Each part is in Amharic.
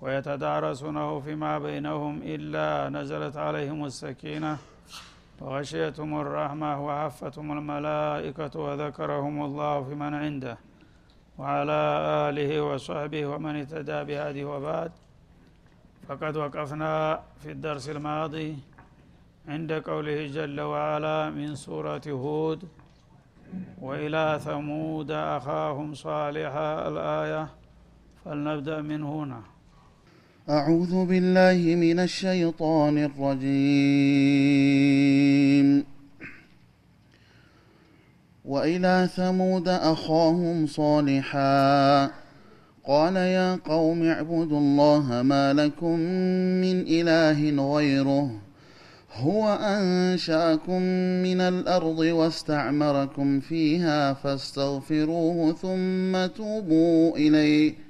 ويتدارسونه فيما بينهم إلا نزلت عليهم السكينة. وغشيتهم الرحمة وحفتهم الملائكة وذكرهم الله في من عنده. وعلى آله وصحبه ومن اهتدى بهذه وبعد. فقد وقفنا في الدرس الماضي عند قوله جل وعلا من سورة هود وإلى ثمود أخاهم صالحا الآية. فلنبدأ من هنا. أعوذ بالله من الشيطان الرجيم. وإلى ثمود أخاهم صالحا. قال يا قوم اعبدوا الله ما لكم من إله غيره. هو أنشأكم من الأرض واستعمركم فيها فاستغفروه ثم توبوا إليه.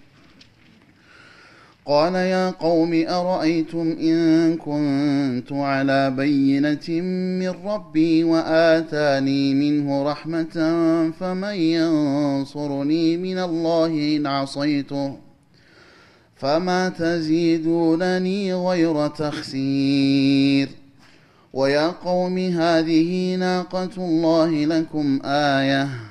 قال يا قوم أرأيتم إن كنت على بينة من ربي وآتاني منه رحمة فمن ينصرني من الله إن عصيته فما تزيدونني غير تخسير ويا قوم هذه ناقة الله لكم آية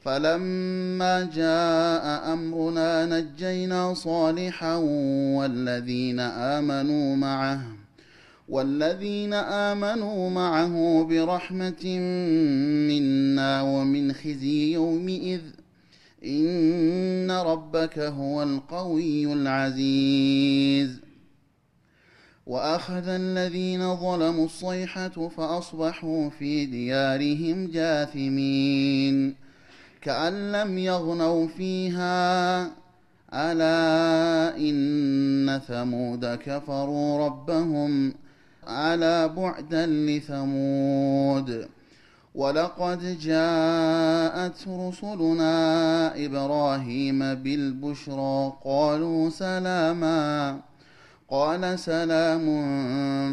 فلما جاء أمرنا نجينا صالحا والذين آمنوا معه والذين آمنوا معه برحمة منا ومن خزي يومئذ إن ربك هو القوي العزيز. وأخذ الذين ظلموا الصيحة فأصبحوا في ديارهم جاثمين. كأن لم يغنوا فيها. ألا إن ثمود كفروا ربهم. على بعدا لثمود. ولقد جاءت رسلنا إبراهيم بالبشرى. قالوا سلاما. قال سلام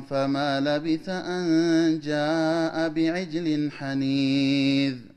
فما لبث أن جاء بعجل حنيذ.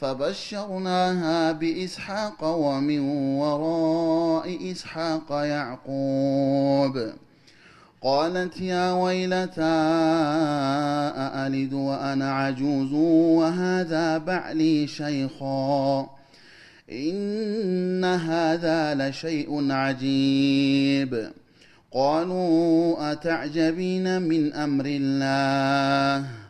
فبشرناها بإسحاق ومن وراء إسحاق يعقوب. قالت يا ويلتى أألد وأنا عجوز وهذا بعلي شيخا؟ إن هذا لشيء عجيب. قالوا أتعجبين من أمر الله؟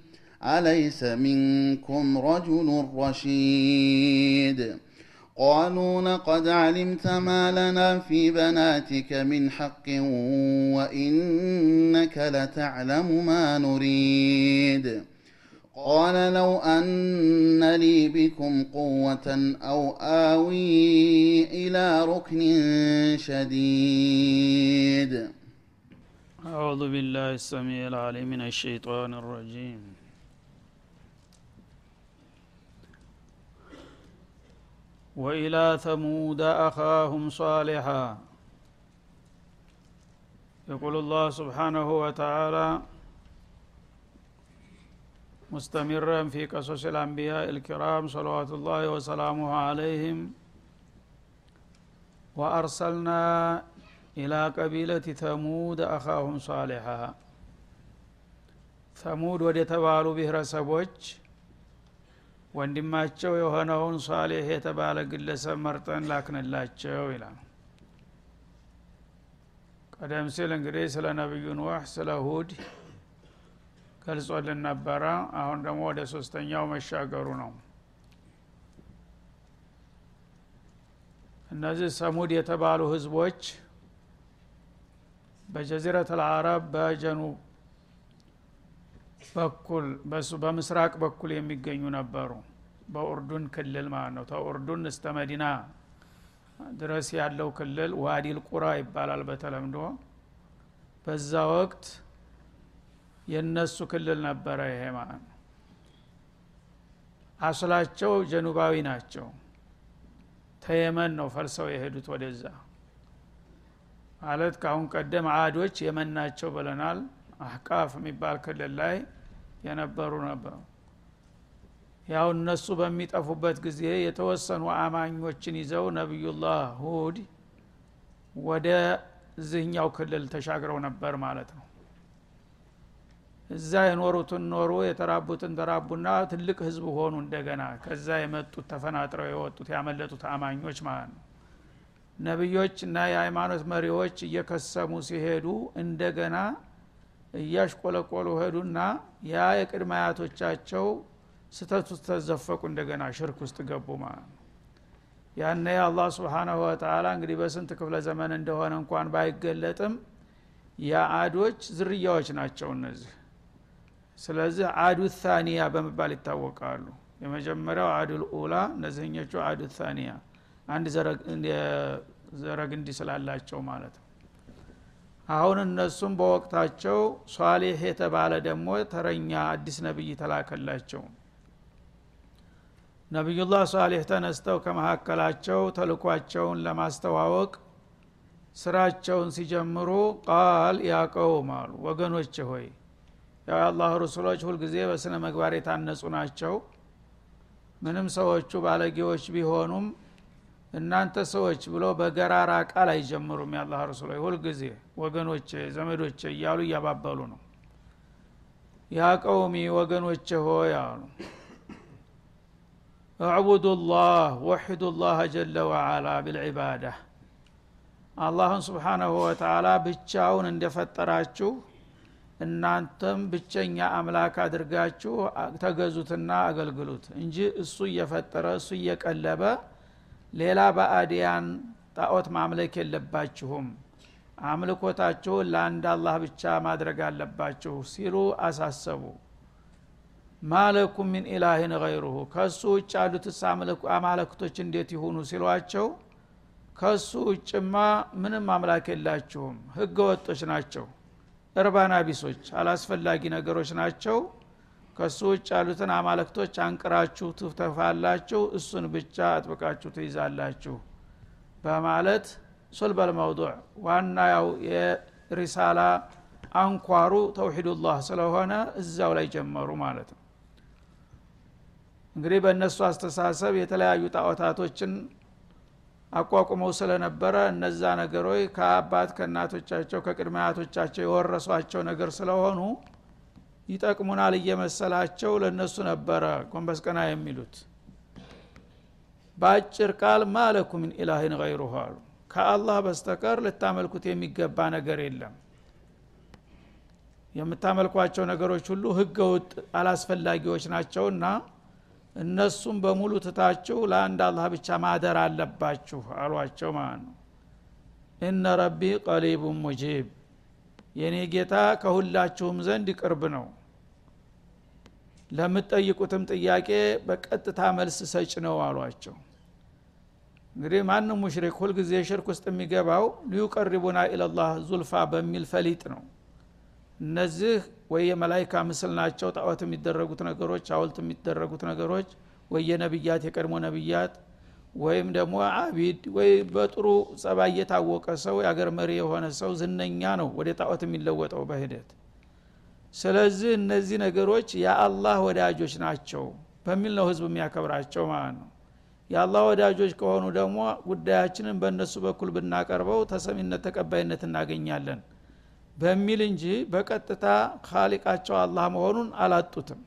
أليس منكم رجل رشيد؟ قالوا لقد علمت ما لنا في بناتك من حق وإنك لتعلم ما نريد. قال لو أن لي بكم قوة أو آوي إلى ركن شديد. أعوذ بالله السميع العليم من الشيطان الرجيم. وإلى ثمود أخاهم صالحا. يقول الله سبحانه وتعالى مستمرا في قصص الأنبياء الكرام صلوات الله وسلامه عليهم. وأرسلنا إلى قبيلة ثمود أخاهم صالحا. ثمود ودتبالو بهرسبوች ወንድማቸው የሆነውን ሷሌህ የተባለ ግለሰብ መርጠን ላክንላቸው ይላል። ቀደም ሲል እንግዲህ ስለ ነቢዩ ኑህ ስለ ሁድ ገልጾልን ነበረ። አሁን ደግሞ ወደ ሶስተኛው መሻገሩ ነው። እነዚህ ሰሙድ የተባሉ ህዝቦች በጀዚረት አልአረብ በጀኑብ በኩል በምስራቅ በኩል የሚገኙ ነበሩ። በኡርዱን ክልል ማለት ነው። ተኡርዱን እስተ መዲና ድረስ ያለው ክልል ዋዲል ቁራ ይባላል በተለምዶ። በዛ ወቅት የነሱ ክልል ነበረ ይሄ ማለት ነው። አስላቸው ጀኑባዊ ናቸው። ተየመን ነው ፈልሰው የሄዱት ወደዛ። ማለት ከአሁን ቀደም አዶች የመን ናቸው ብለናል አህቃፍ የሚባል ክልል ላይ የነበሩ ነበሩ። ያው እነሱ በሚጠፉበት ጊዜ የተወሰኑ አማኞችን ይዘው ነቢዩላህ ሁድ ወደ ዝህኛው ክልል ተሻግረው ነበር ማለት ነው። እዛ የኖሩትን ኖሩ የተራቡትን ተራቡና ትልቅ ህዝብ ሆኑ እንደገና። ከዛ የመጡት ተፈናጥረው የወጡት ያመለጡት አማኞች ማለት ነው። ነቢዮች እና የሃይማኖት መሪዎች እየከሰሙ ሲሄዱ እንደገና እያሽቆለቆሉ ሄዱና ያ የቅድመ አያቶቻቸው ስተት ተዘፈቁ እንደገና ሽርክ ውስጥ ገቡ ማለት ነው። ያነ አላህ ስብሓናሁ ወተላ እንግዲህ በስንት ክፍለ ዘመን እንደሆነ እንኳን ባይገለጥም የአዶች ዝርያዎች ናቸው እነዚህ። ስለዚህ አዱ ታኒያ በመባል ይታወቃሉ። የመጀመሪያው አዱል ኡላ እነዚህኞቹ አዱ ታኒያ አንድ ዘረግንዲ ስላላቸው ማለት ነው አሁን እነሱም በወቅታቸው ሷሌህ የተባለ ደግሞ ተረኛ አዲስ ነቢይ ተላከላቸው። ነቢዩላህ ሷሌህ ተነስተው ከመካከላቸው ተልኳቸውን ለማስተዋወቅ ስራቸውን ሲጀምሩ ቃል ያቀውም አሉ። ወገኖች ሆይ ያው የአላህ ሩሱሎች ሁልጊዜ በስነ ምግባር የታነጹ ናቸው። ምንም ሰዎቹ ባለጌዎች ቢሆኑም እናንተ ሰዎች ብሎ በገራራ ቃል አይጀምሩም የአላህ ረሱሎች ሁልጊዜ ወገኖቼ ዘመዶቼ እያሉ እያባበሉ ነው። ያ ቀውሚ ወገኖቼ ሆይ አሉ። እዕቡዱ ላህ ወሒዱ ላህ ጀለ ወዓላ ብልዕባዳ አላህን ስብሓናሁ ወተላ ብቻውን እንደፈጠራችሁ እናንተም ብቸኛ አምላክ አድርጋችሁ ተገዙትና አገልግሉት እንጂ እሱ እየፈጠረ እሱ እየቀለበ ሌላ በአዲያን ጣዖት ማምለክ የለባችሁም። አምልኮታችሁን ለአንድ አላህ ብቻ ማድረግ አለባችሁ ሲሉ አሳሰቡ። ማለኩም ሚን ኢላህን ገይሩሁ ከእሱ ውጭ ያሉትስ አማለክቶች እንዴት ይሁኑ ሲሏቸው ከእሱ ውጭማ ምንም አምላክ የላችሁም ህገ ወጦች ናቸው እርባና ቢሶች አላስፈላጊ ነገሮች ናቸው ከእሱ ውጭ ያሉትን አማለክቶች አንቅራችሁ ትተፋላችሁ እሱን ብቻ አጥብቃችሁ ትይዛላችሁ በማለት ሱልበል መውዱዕ ዋና ያው የሪሳላ አንኳሩ ተውሒዱላህ ስለሆነ እዛው ላይ ጀመሩ ማለት ነው። እንግዲህ በእነሱ አስተሳሰብ የተለያዩ ጣዖታቶችን አቋቁመው ስለነበረ እነዛ ነገሮች ከአባት ከእናቶቻቸው ከቅድመ አያቶቻቸው የወረሷቸው ነገር ስለሆኑ ይጠቅሙናል እየመሰላቸው ለእነሱ ነበረ ጎንበስ ቀና የሚሉት። በአጭር ቃል ማለኩ ምን ኢላህን ገይሩሁ አሉ። ከአላህ በስተቀር ልታመልኩት የሚገባ ነገር የለም። የምታመልኳቸው ነገሮች ሁሉ ህገ ውጥ አላስፈላጊዎች ናቸውና እነሱም በሙሉ ትታችሁ ለአንድ አላህ ብቻ ማደር አለባችሁ አሏቸው ማለት ነው። እነ ረቢ ቀሊቡን ሙጂብ የእኔ ጌታ ከሁላችሁም ዘንድ ቅርብ ነው። ለምትጠይቁትም ጥያቄ በቀጥታ መልስ ሰጭ ነው አሏቸው። እንግዲህ ማንም ሙሽሪክ ሁልጊዜ ሽርክ ውስጥ የሚገባው ሊዩቀሪቡና ኢለላህ ዙልፋ በሚል ፈሊጥ ነው። እነዚህ ወይ የመላይካ ምስል ናቸው ጣዖት የሚደረጉት ነገሮች ሀውልት የሚደረጉት ነገሮች ወይ የነቢያት የቀድሞ ነቢያት ወይም ደግሞ አቢድ ወይ በጥሩ ጸባይ የታወቀ ሰው የአገር መሪ የሆነ ሰው ዝነኛ ነው ወደ ጣዖት የሚለወጠው በሂደት። ስለዚህ እነዚህ ነገሮች የአላህ ወዳጆች ናቸው በሚል ነው ህዝብ የሚያከብራቸው ማለት ነው። የአላህ ወዳጆች ከሆኑ ደግሞ ጉዳያችንን በእነሱ በኩል ብናቀርበው ተሰሚነት ተቀባይነት እናገኛለን በሚል እንጂ በቀጥታ ካሊቃቸው አላህ መሆኑን አላጡትም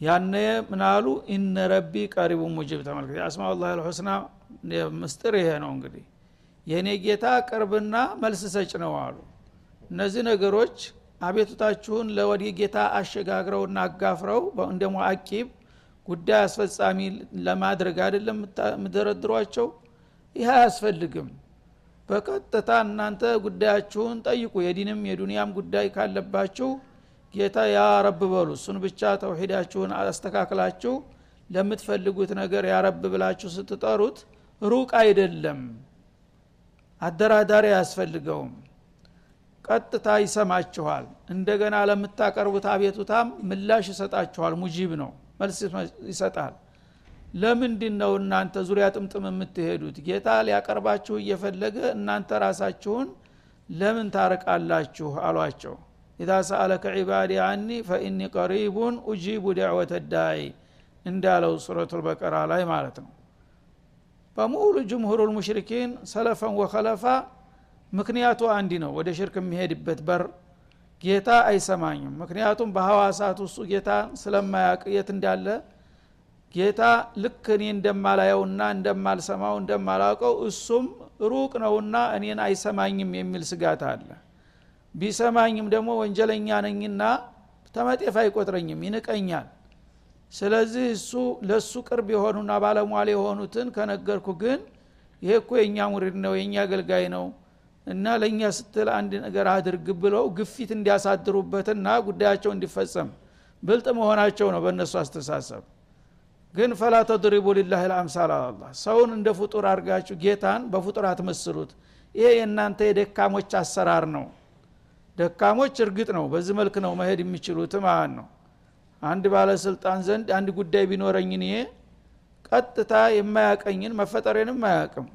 ያነ ምናሉ ኢነ ረቢ ቀሪቡ ሙጅብ ተመልከት። የአስማ ላ ልሑስና ምስጥር ይሄ ነው እንግዲህ። የእኔ ጌታ ቅርብና መልስ ሰጭ ነው አሉ። እነዚህ ነገሮች አቤቱታችሁን ለወዲ ጌታ አሸጋግረውና አጋፍረው እንደ ሙአቂብ ጉዳይ አስፈጻሚ ለማድረግ አይደለም የምደረድሯቸው ይህ አያስፈልግም። በቀጥታ እናንተ ጉዳያችሁን ጠይቁ። የዲንም የዱንያም ጉዳይ ካለባችሁ ጌታ ያ ረብ በሉ እሱን ብቻ ተውሂዳችሁን አስተካክላችሁ ለምትፈልጉት ነገር ያረብ ብላችሁ ስትጠሩት ሩቅ አይደለም አደራዳሪ አያስፈልገውም። ቀጥታ ይሰማችኋል። እንደገና ለምታቀርቡት አቤቱታም ምላሽ ይሰጣችኋል። ሙጂብ ነው መልስ ይሰጣል። ለምንድን ነው እናንተ ዙሪያ ጥምጥም የምትሄዱት? ጌታ ሊያቀርባችሁ እየፈለገ እናንተ ራሳችሁን ለምን ታርቃላችሁ? አሏቸው ኢዛ ሰአለከ ዒባዲ አኒ ፈኢኒ ቀሪቡን ኡጂቡ ደዕወተ ዳይ እንዳለው ሱረቱ ልበቀራ ላይ ማለት ነው። በሙሉ ጅምሁሩ ልሙሽሪኪን ሰለፈን ወከለፋ ምክንያቱ አንዲ ነው። ወደ ሽርክ የሚሄድበት በር ጌታ አይሰማኝም። ምክንያቱም በሐዋሳት ውስጡ ጌታ ስለማያቅ የት እንዳለ ጌታ ልክ እኔ እንደማላየውና እንደማልሰማው እንደማላውቀው እሱም ሩቅ ነውና እኔን አይሰማኝም የሚል ስጋት አለ ቢሰማኝም ደግሞ ወንጀለኛ ነኝና ተመጤፍ አይቆጥረኝም ይንቀኛል። ስለዚህ እሱ ለእሱ ቅርብ የሆኑና ባለሟል የሆኑትን ከነገርኩ ግን ይሄ እኮ የእኛ ሙሪድ ነው የእኛ አገልጋይ ነው እና ለእኛ ስትል አንድ ነገር አድርግ ብለው ግፊት እንዲያሳድሩበትና ጉዳያቸው እንዲፈጸም ብልጥ መሆናቸው ነው በእነሱ አስተሳሰብ። ግን ፈላ ተድሪቡ ሊላህ ልአምሳል አላላ ሰውን እንደ ፍጡር አድርጋችሁ ጌታን በፍጡር አትመስሉት ይሄ የእናንተ የደካሞች አሰራር ነው ደካሞች እርግጥ ነው በዚህ መልክ ነው መሄድ የሚችሉት ማለት ነው። አንድ ባለስልጣን ዘንድ አንድ ጉዳይ ቢኖረኝ እኔ ቀጥታ የማያቀኝን መፈጠሬንም አያቅም።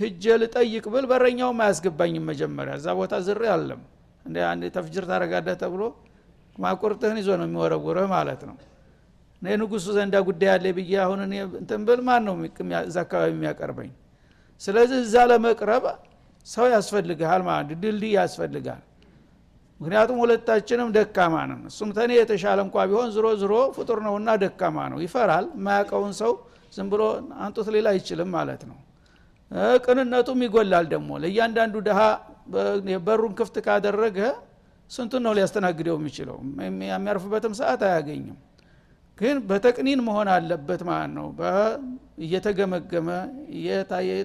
ህጀ ልጠይቅ ብል በረኛውም አያስገባኝም መጀመሪያ። እዛ ቦታ ዝሬ አለም። እንደ አንድ ተፍጅር ታረጋለህ ተብሎ ማቁርጥህን ይዞ ነው የሚወረውርህ ማለት ነው። ንጉሱ ዘንዳ ጉዳይ አለ ብዬ አሁን እንትን ብል ማን ነው እዛ አካባቢ የሚያቀርበኝ? ስለዚህ እዛ ለመቅረብ ሰው ያስፈልግሃል ማለት ድልድይ ያስፈልጋል ምክንያቱም ሁለታችንም ደካማ ነን። እሱም ተኔ የተሻለ እንኳ ቢሆን ዝሮ ዝሮ ፍጡር ነውና ደካማ ነው። ይፈራል። የማያውቀውን ሰው ዝም ብሎ አንጡት ሌላ አይችልም ማለት ነው። ቅንነቱም ይጎላል ደግሞ። ለእያንዳንዱ ድሃ በሩን ክፍት ካደረገ ስንቱን ነው ሊያስተናግደው የሚችለው? የሚያርፍበትም ሰዓት አያገኝም። ግን በተቅኒን መሆን አለበት ማለት ነው። እየተገመገመ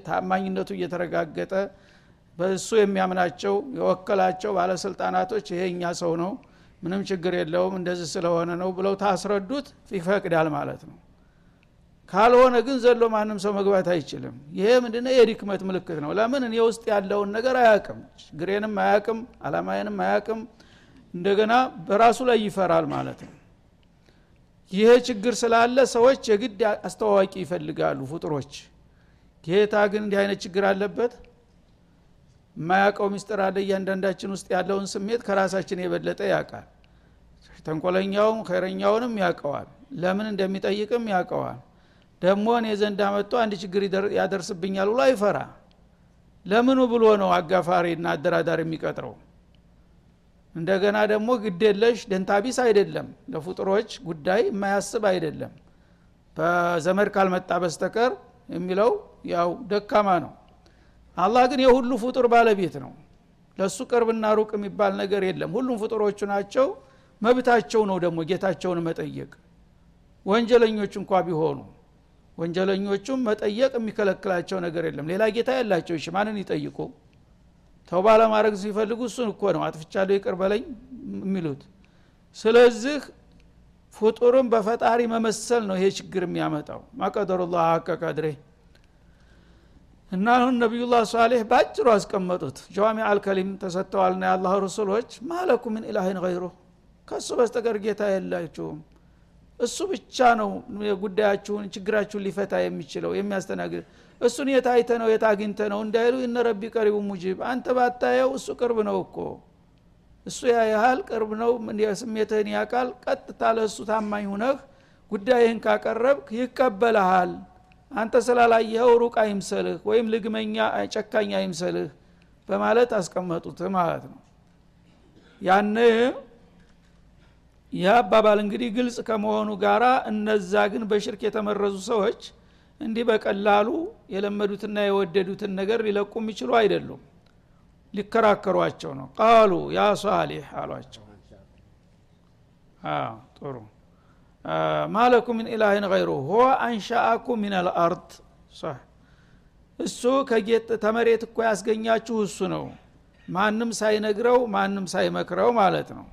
ታማኝነቱ እየተረጋገጠ በእሱ የሚያምናቸው የወከላቸው ባለስልጣናቶች ይሄ እኛ ሰው ነው ምንም ችግር የለውም እንደዚህ ስለሆነ ነው ብለው ታስረዱት ይፈቅዳል ማለት ነው። ካልሆነ ግን ዘሎ ማንም ሰው መግባት አይችልም። ይሄ ምንድነው? የድክመት ምልክት ነው። ለምን? እኔ ውስጥ ያለውን ነገር አያቅም ችግሬንም አያቅም አላማዬንም አያቅም። እንደገና በራሱ ላይ ይፈራል ማለት ነው። ይሄ ችግር ስላለ ሰዎች የግድ አስተዋዋቂ ይፈልጋሉ ፍጡሮች። ጌታ ግን እንዲህ አይነት ችግር አለበት የማያውቀው ሚስጥር አለ። እያንዳንዳችን ውስጥ ያለውን ስሜት ከራሳችን የበለጠ ያውቃል። ተንኮለኛውም ከረኛውንም ያውቀዋል። ለምን እንደሚጠይቅም ያውቀዋል። ደግሞ እኔ ዘንድ አመጡ አንድ ችግር ያደርስብኛል ብሎ አይፈራ። ለምኑ ብሎ ነው አጋፋሪ እና አደራዳር የሚቀጥረው? እንደገና ደግሞ ግዴለሽ ደንታቢስ አይደለም። ለፍጡሮች ጉዳይ የማያስብ አይደለም። በዘመድ ካልመጣ በስተቀር የሚለው ያው ደካማ ነው አላህ ግን የሁሉ ፍጡር ባለቤት ነው። ለእሱ ቅርብና ሩቅ የሚባል ነገር የለም። ሁሉም ፍጡሮቹ ናቸው። መብታቸው ነው ደግሞ ጌታቸውን መጠየቅ። ወንጀለኞች እንኳ ቢሆኑ ወንጀለኞቹም መጠየቅ የሚከለክላቸው ነገር የለም። ሌላ ጌታ ያላቸው እሺ ማንን ይጠይቁ? ተውባ ለማድረግ ሲፈልጉ እሱን እኮ ነው አጥፍቻለሁ ይቅር በለኝ የሚሉት። ስለዚህ ፍጡርም በፈጣሪ መመሰል ነው ይሄ ችግር የሚያመጣው። ማቀደሩላህ ሀቀ ቀድሬ እና አሁን ነቢዩላህ ሳሌህ በአጭሩ አስቀመጡት። ጀዋሚ አልከሊም ተሰጥተዋልና የአላህ ረሱሎች ማለኩ ምን ኢላህን ገይሩ? ከእሱ በስተቀር ጌታ የላችሁም። እሱ ብቻ ነው ጉዳያችሁን ችግራችሁን ሊፈታ የሚችለው የሚያስተናግድ። እሱን የታይተ ነው የታግኝተ ነው እንዳይሉ እነ ረቢ ቀሪቡ ሙጂብ። አንተ ባታየው እሱ ቅርብ ነው እኮ። እሱ ያያሃል ቅርብ ነው ስሜትህን ያቃል ቀጥታ ለእሱ ታማኝ ሁነህ ጉዳይህን ካቀረብክ ይቀበልሃል አንተ ስላላየኸው ሩቅ አይምሰልህ ወይም ልግመኛ ጨካኝ አይምሰልህ በማለት አስቀመጡት ማለት ነው። ያን ይህ እንግዲህ ግልጽ ከመሆኑ ጋራ እነዛ ግን በሽርክ የተመረዙ ሰዎች እንዲህ በቀላሉ የለመዱትና የወደዱትን ነገር ሊለቁ የሚችሉ አይደሉም። ሊከራከሯቸው ነው። ቃሉ ያ ሳሊሕ አሏቸው። ጥሩ ማለኩ ምን ኢላህን ገይሩ? ሆ አንሻአኩም ምን አልአርድ እሱ ከጌጥ ተመሬት እኮ ያስገኛችሁ እሱ ነው። ማንም ሳይነግረው ማንም ሳይመክረው ማለት ነው።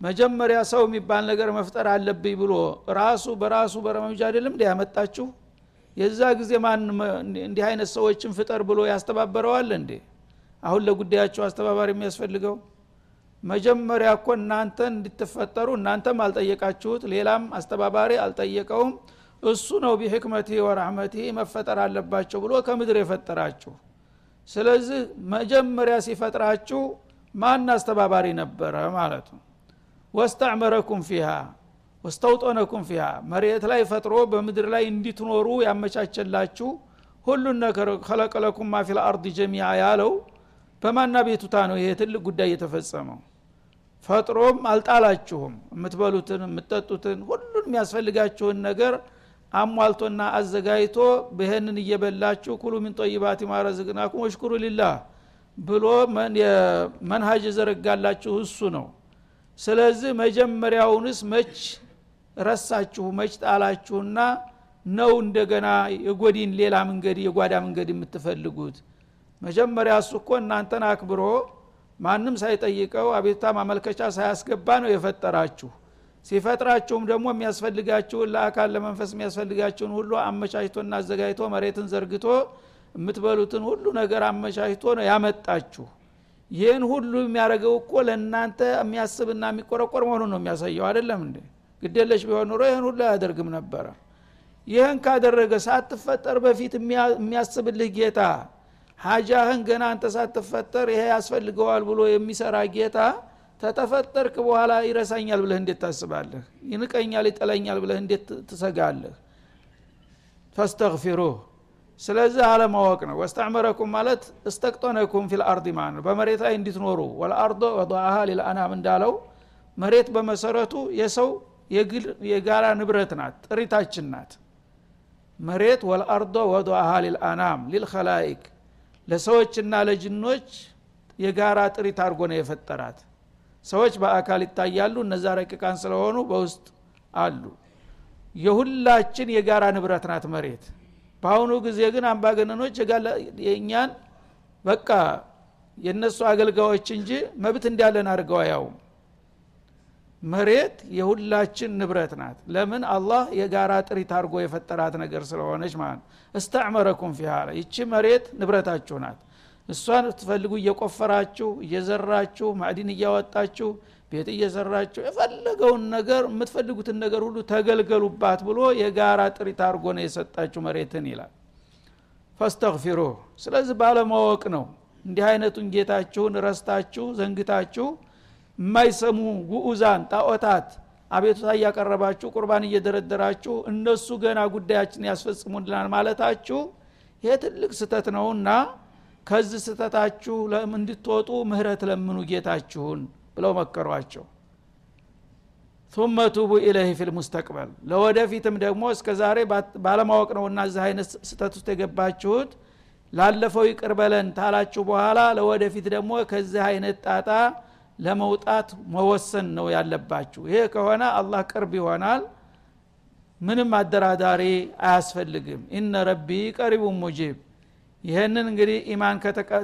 መጀመሪያ ሰው የሚባል ነገር መፍጠር አለብኝ ብሎ ራሱ በራሱ በረመምጃ አይደለም እንዲ ያመጣችሁ? የዛ ጊዜ ማን እንዲህ አይነት ሰዎችን ፍጠር ብሎ ያስተባበረዋል እንዴ? አሁን ለጉዳያቸው አስተባባሪ የሚያስፈልገው መጀመሪያ እኮ እናንተን እንድትፈጠሩ እናንተም አልጠየቃችሁት ሌላም አስተባባሪ አልጠየቀውም። እሱ ነው ቢሕክመቲ ወራህመቲ መፈጠር አለባቸው ብሎ ከምድር የፈጠራችሁ። ስለዚህ መጀመሪያ ሲፈጥራችሁ ማን አስተባባሪ ነበረ ማለት ነው? ወስተዕመረኩም ፊሃ ወስተውጦነኩም ፊሃ። መሬት ላይ ፈጥሮ በምድር ላይ እንዲትኖሩ ያመቻቸላችሁ ሁሉን ነገር ከለቀለኩም ማ ፊል አርድ ጀሚያ ያለው በማና ቤቱታ ነው ይሄ ትልቅ ጉዳይ የተፈጸመው ፈጥሮም አልጣላችሁም። የምትበሉትን የምትጠጡትን ሁሉን የሚያስፈልጋችሁን ነገር አሟልቶና አዘጋጅቶ ይህንን እየበላችሁ ኩሉ ምን ጠይባት ማረዝቅናኩም ወሽኩሩ ሊላህ ብሎ መንሃጅ የዘረጋላችሁ እሱ ነው። ስለዚህ መጀመሪያውንስ መች ረሳችሁ? መች ጣላችሁና ነው እንደገና የጎዲን ሌላ መንገድ የጓዳ መንገድ የምትፈልጉት? መጀመሪያ እሱ እኮ እናንተን አክብሮ ማንም ሳይጠይቀው አቤቱታ ማመልከቻ ሳያስገባ ነው የፈጠራችሁ። ሲፈጥራችሁም ደግሞ የሚያስፈልጋችሁን ለአካል ለመንፈስ የሚያስፈልጋችሁን ሁሉ አመቻችቶና አዘጋጅቶ መሬትን ዘርግቶ የምትበሉትን ሁሉ ነገር አመቻችቶ ነው ያመጣችሁ። ይህን ሁሉ የሚያደርገው እኮ ለእናንተ የሚያስብና የሚቆረቆር መሆኑን ነው የሚያሳየው። አይደለም እንዴ? ግዴለሽ ቢሆን ኑሮ ይህን ሁሉ አያደርግም ነበረ። ይህን ካደረገ ሳትፈጠር በፊት የሚያስብልህ ጌታ ሀጃህን ገና አንተ ሳትፈጠር ይሄ ያስፈልገዋል ብሎ የሚሰራ ጌታ ተተፈጠርክ በኋላ ይረሳኛል ብለህ እንዴት ታስባለህ? ይንቀኛል ይጠለኛል ብለህ እንዴት ትሰጋለህ? فاستغفروه። ስለዚህ አለማወቅ ነው። واستعمركم ማለት استوطنكم في الأرض ማለት ነው። በመሬት ላይ እንዲትኖሩ። والأرض وضعها للأنام እንዳለው መሬት በመሰረቱ የሰው የጋራ ንብረት ናት ጥሪታችን ናት። መሬት والأرض وضعها للأنام للخلائق ለሰዎችና ለጅኖች የጋራ ጥሪት አድርጎ ነው የፈጠራት። ሰዎች በአካል ይታያሉ እነዛ ረቂቃን ስለሆኑ በውስጥ አሉ። የሁላችን የጋራ ንብረት ናት መሬት። በአሁኑ ጊዜ ግን አምባገነኖች የእኛን በቃ የእነሱ አገልጋዮች እንጂ መብት እንዳለን አድርገው አያውም መሬት የሁላችን ንብረት ናት። ለምን? አላህ የጋራ ጥሪት አድርጎ የፈጠራት ነገር ስለሆነች ማለት እስተዕመረኩም ፊሃ ይቺ መሬት ንብረታችሁ ናት። እሷን ትፈልጉ እየቆፈራችሁ እየዘራችሁ ማዕዲን እያወጣችሁ ቤት እየሰራችሁ የፈለገውን ነገር የምትፈልጉትን ነገር ሁሉ ተገልገሉባት ብሎ የጋራ ጥሪት አድርጎ ነው የሰጣችሁ መሬትን ይላል። ፈስተግፊሩ ስለዚህ ባለማወቅ ነው። እንዲህ አይነቱን ጌታችሁን ረስታችሁ ዘንግታችሁ የማይሰሙ ጉኡዛን ጣዖታት አቤቱታ እያቀረባችሁ ቁርባን እየደረደራችሁ እነሱ ገና ጉዳያችን ያስፈጽሙልናል ማለታችሁ ይሄ ትልቅ ስተት ነውና ከዚህ ስተታችሁ እንድትወጡ ምህረት ለምኑ ጌታችሁን ብለው መከሯቸው። ثم ቱቡ ኢለህ ፊ ልሙስተቅበል ለወደፊትም ደግሞ እስከ ዛሬ ባለማወቅ ነውና እዚህ አይነት ስተት ውስጥ የገባችሁት ላለፈው ይቅር በለን ታላችሁ በኋላ ለወደፊት ደግሞ ከዚህ አይነት ጣጣ ለመውጣት መወሰን ነው ያለባችሁ። ይሄ ከሆነ አላህ ቅርብ ይሆናል። ምንም አደራዳሪ አያስፈልግም። ኢነ ረቢ ቀሪቡ ሙጂብ። ይህንን እንግዲህ ኢማን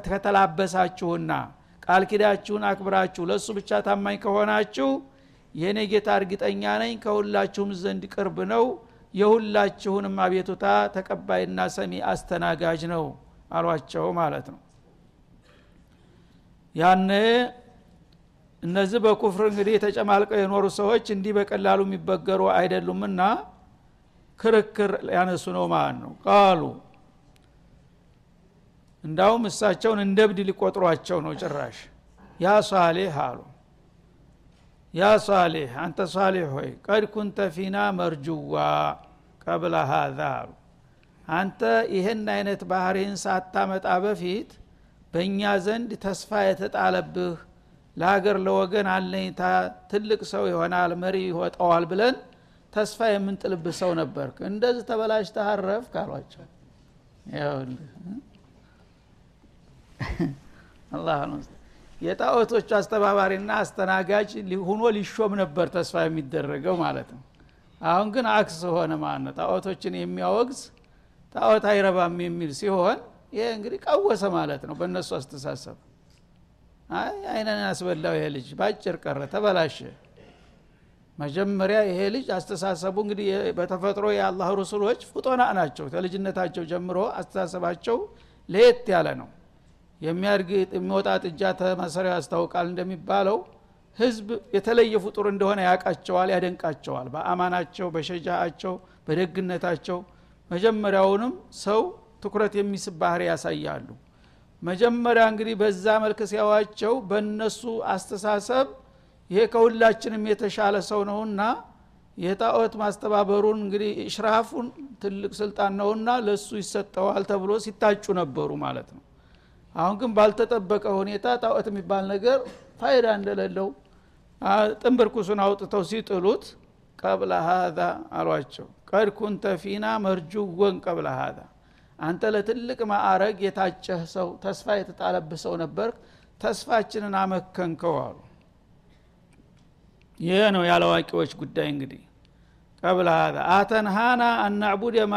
ከተላበሳችሁና ቃል ኪዳችሁን አክብራችሁ ለእሱ ብቻ ታማኝ ከሆናችሁ የእኔ ጌታ እርግጠኛ ነኝ ከሁላችሁም ዘንድ ቅርብ ነው። የሁላችሁንም አቤቱታ ተቀባይና ሰሚ አስተናጋጅ ነው አሏቸው ማለት ነው። ያነ እነዚህ በኩፍር እንግዲህ ተጨማልቀው የኖሩ ሰዎች እንዲህ በቀላሉ የሚበገሩ አይደሉምና ክርክር ያነሱ ነው ማለት ነው። ቃሉ እንዳውም እሳቸውን እንደ ብድ ሊቆጥሯቸው ነው ጭራሽ። ያ ሳሌህ አሉ። ያ ሳሌህ አንተ ሳሌህ ሆይ ቀድ ኩንተ ፊና መርጁዋ ቀብለ ሀዛ አሉ። አንተ ይህን አይነት ባህሪህን ሳታመጣ በፊት በእኛ ዘንድ ተስፋ የተጣለብህ ለሀገር ለወገን አለኝታ ትልቅ ሰው ይሆናል መሪ ይወጣዋል ብለን ተስፋ የምንጥልብህ ሰው ነበርክ። እንደዚህ ተበላሽ ተሀረፍ ካሏቸው አላህ አስተባባሪና አስተናጋጅ ሁኖ ሊሾም ነበር ተስፋ የሚደረገው ማለት ነው። አሁን ግን አክስ ሆነ ማለት ነው። ጣዖቶችን የሚያወግዝ ጣዖት አይረባም የሚል ሲሆን ይሄ እንግዲህ ቀወሰ ማለት ነው በእነሱ አስተሳሰብ አይ አይነን ያስበላው ይሄ ልጅ ባጭር ቀረ ተበላሸ። መጀመሪያ ይሄ ልጅ አስተሳሰቡ እንግዲህ በተፈጥሮ የአላህ ሩሱሎች ፍጦና ናቸው። ከልጅነታቸው ጀምሮ አስተሳሰባቸው ለየት ያለ ነው። የሚያድግ የሚወጣ ጥጃ ተመሰሪያ ያስታውቃል እንደሚባለው ህዝብ የተለየ ፍጡር እንደሆነ ያቃቸዋል ያደንቃቸዋል። በአማናቸው በሸጃአቸው በደግነታቸው መጀመሪያውንም ሰው ትኩረት የሚስብ ባህሪ ያሳያሉ መጀመሪያ እንግዲህ በዛ መልክ ሲያዋቸው በእነሱ አስተሳሰብ ይሄ ከሁላችንም የተሻለ ሰው ነውና የጣዖት ማስተባበሩን እንግዲህ እሽራፉን ትልቅ ስልጣን ነውና ለሱ ይሰጠዋል ተብሎ ሲታጩ ነበሩ ማለት ነው። አሁን ግን ባልተጠበቀ ሁኔታ ጣዖት የሚባል ነገር ፋይዳ እንደሌለው ጥንብርኩሱን አውጥተው ሲጥሉት ቀብለ ሀዛ አሏቸው። ቀድ ኩንተ ፊና መርጁወን ቀብለ ሀዛ አንተ ለትልቅ ማዕረግ የታጨህ ሰው ተስፋ የተጣለብህ ሰው ነበር ተስፋችንን አመከንከው አሉ። ይህ ነው ያለዋቂዎች ጉዳይ እንግዲህ። ቀብለ ሀዛ አተንሃና አናዕቡድ የማ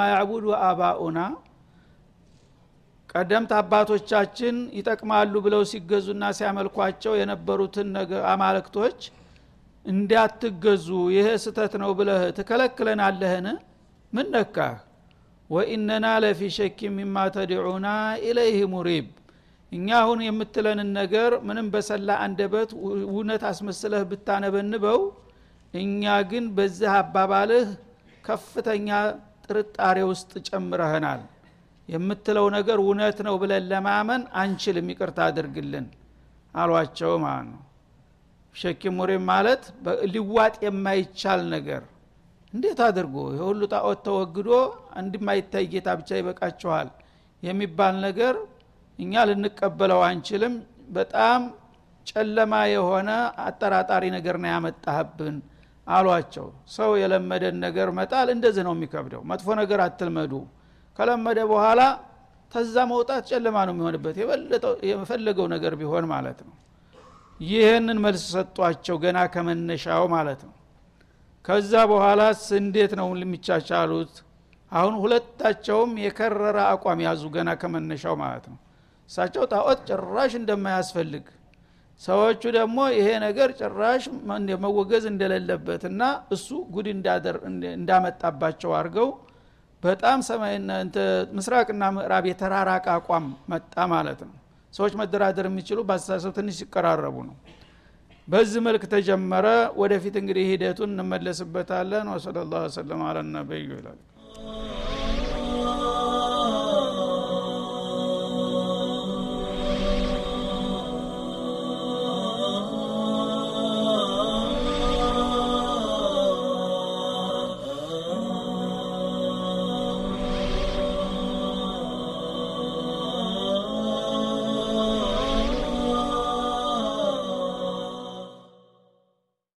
አባኡና። ቀደምት አባቶቻችን ይጠቅማሉ ብለው ሲገዙና ሲያመልኳቸው የነበሩትን አማልክቶች እንዳትገዙ ይሄ ስተት ነው ብለህ ትከለክለናለህን? ምን ነካህ ወኢነና ለፊ ሸኪ ሚማ ተድዑና ኢለይህ ሙሪብ። እኛ አሁን የምትለንን ነገር ምንም በሰላ አንደበት እውነት አስመስለህ ብታነበንበው እኛ ግን በዚህ አባባልህ ከፍተኛ ጥርጣሬ ውስጥ ጨምረህናል። የምትለው ነገር እውነት ነው ብለን ለማመን አንችልም ይቅርታ አድርግልን አሏቸው ማለት ነው። ሸኪ ሙሪብ ማለት ሊዋጥ የማይቻል ነገር እንዴት አድርጎ? የሁሉ ጣዖት ተወግዶ እንድማይታይ ጌታ ብቻ ይበቃችኋል የሚባል ነገር እኛ ልንቀበለው አንችልም። በጣም ጨለማ የሆነ አጠራጣሪ ነገር ነው ያመጣህብን አሏቸው። ሰው የለመደን ነገር መጣል እንደዚህ ነው የሚከብደው። መጥፎ ነገር አትልመዱ። ከለመደ በኋላ ተዛ መውጣት ጨለማ ነው የሚሆንበት። የፈለገው ነገር ቢሆን ማለት ነው። ይህንን መልስ ሰጧቸው ገና ከመነሻው ማለት ነው ከዛ በኋላስ እንዴት ነው የሚቻቻሉት? አሁን ሁለታቸውም የከረረ አቋም ያዙ ገና ከመነሻው ማለት ነው። እሳቸው ጣዖት ጭራሽ እንደማያስፈልግ ሰዎቹ ደግሞ ይሄ ነገር ጭራሽ መወገዝ እንደሌለበትና እሱ ጉድ እንዳመጣባቸው አድርገው በጣም ምስራቅና ምዕራብ የተራራቀ አቋም መጣ ማለት ነው። ሰዎች መደራደር የሚችሉ በአስተሳሰብ ትንሽ ሲቀራረቡ ነው በዚህ መልክ ተጀመረ። ወደፊት እንግዲህ ሂደቱን እንመለስበታለን። ወሰለ ላሁ ሰለም አለ ነቢዩ ይላል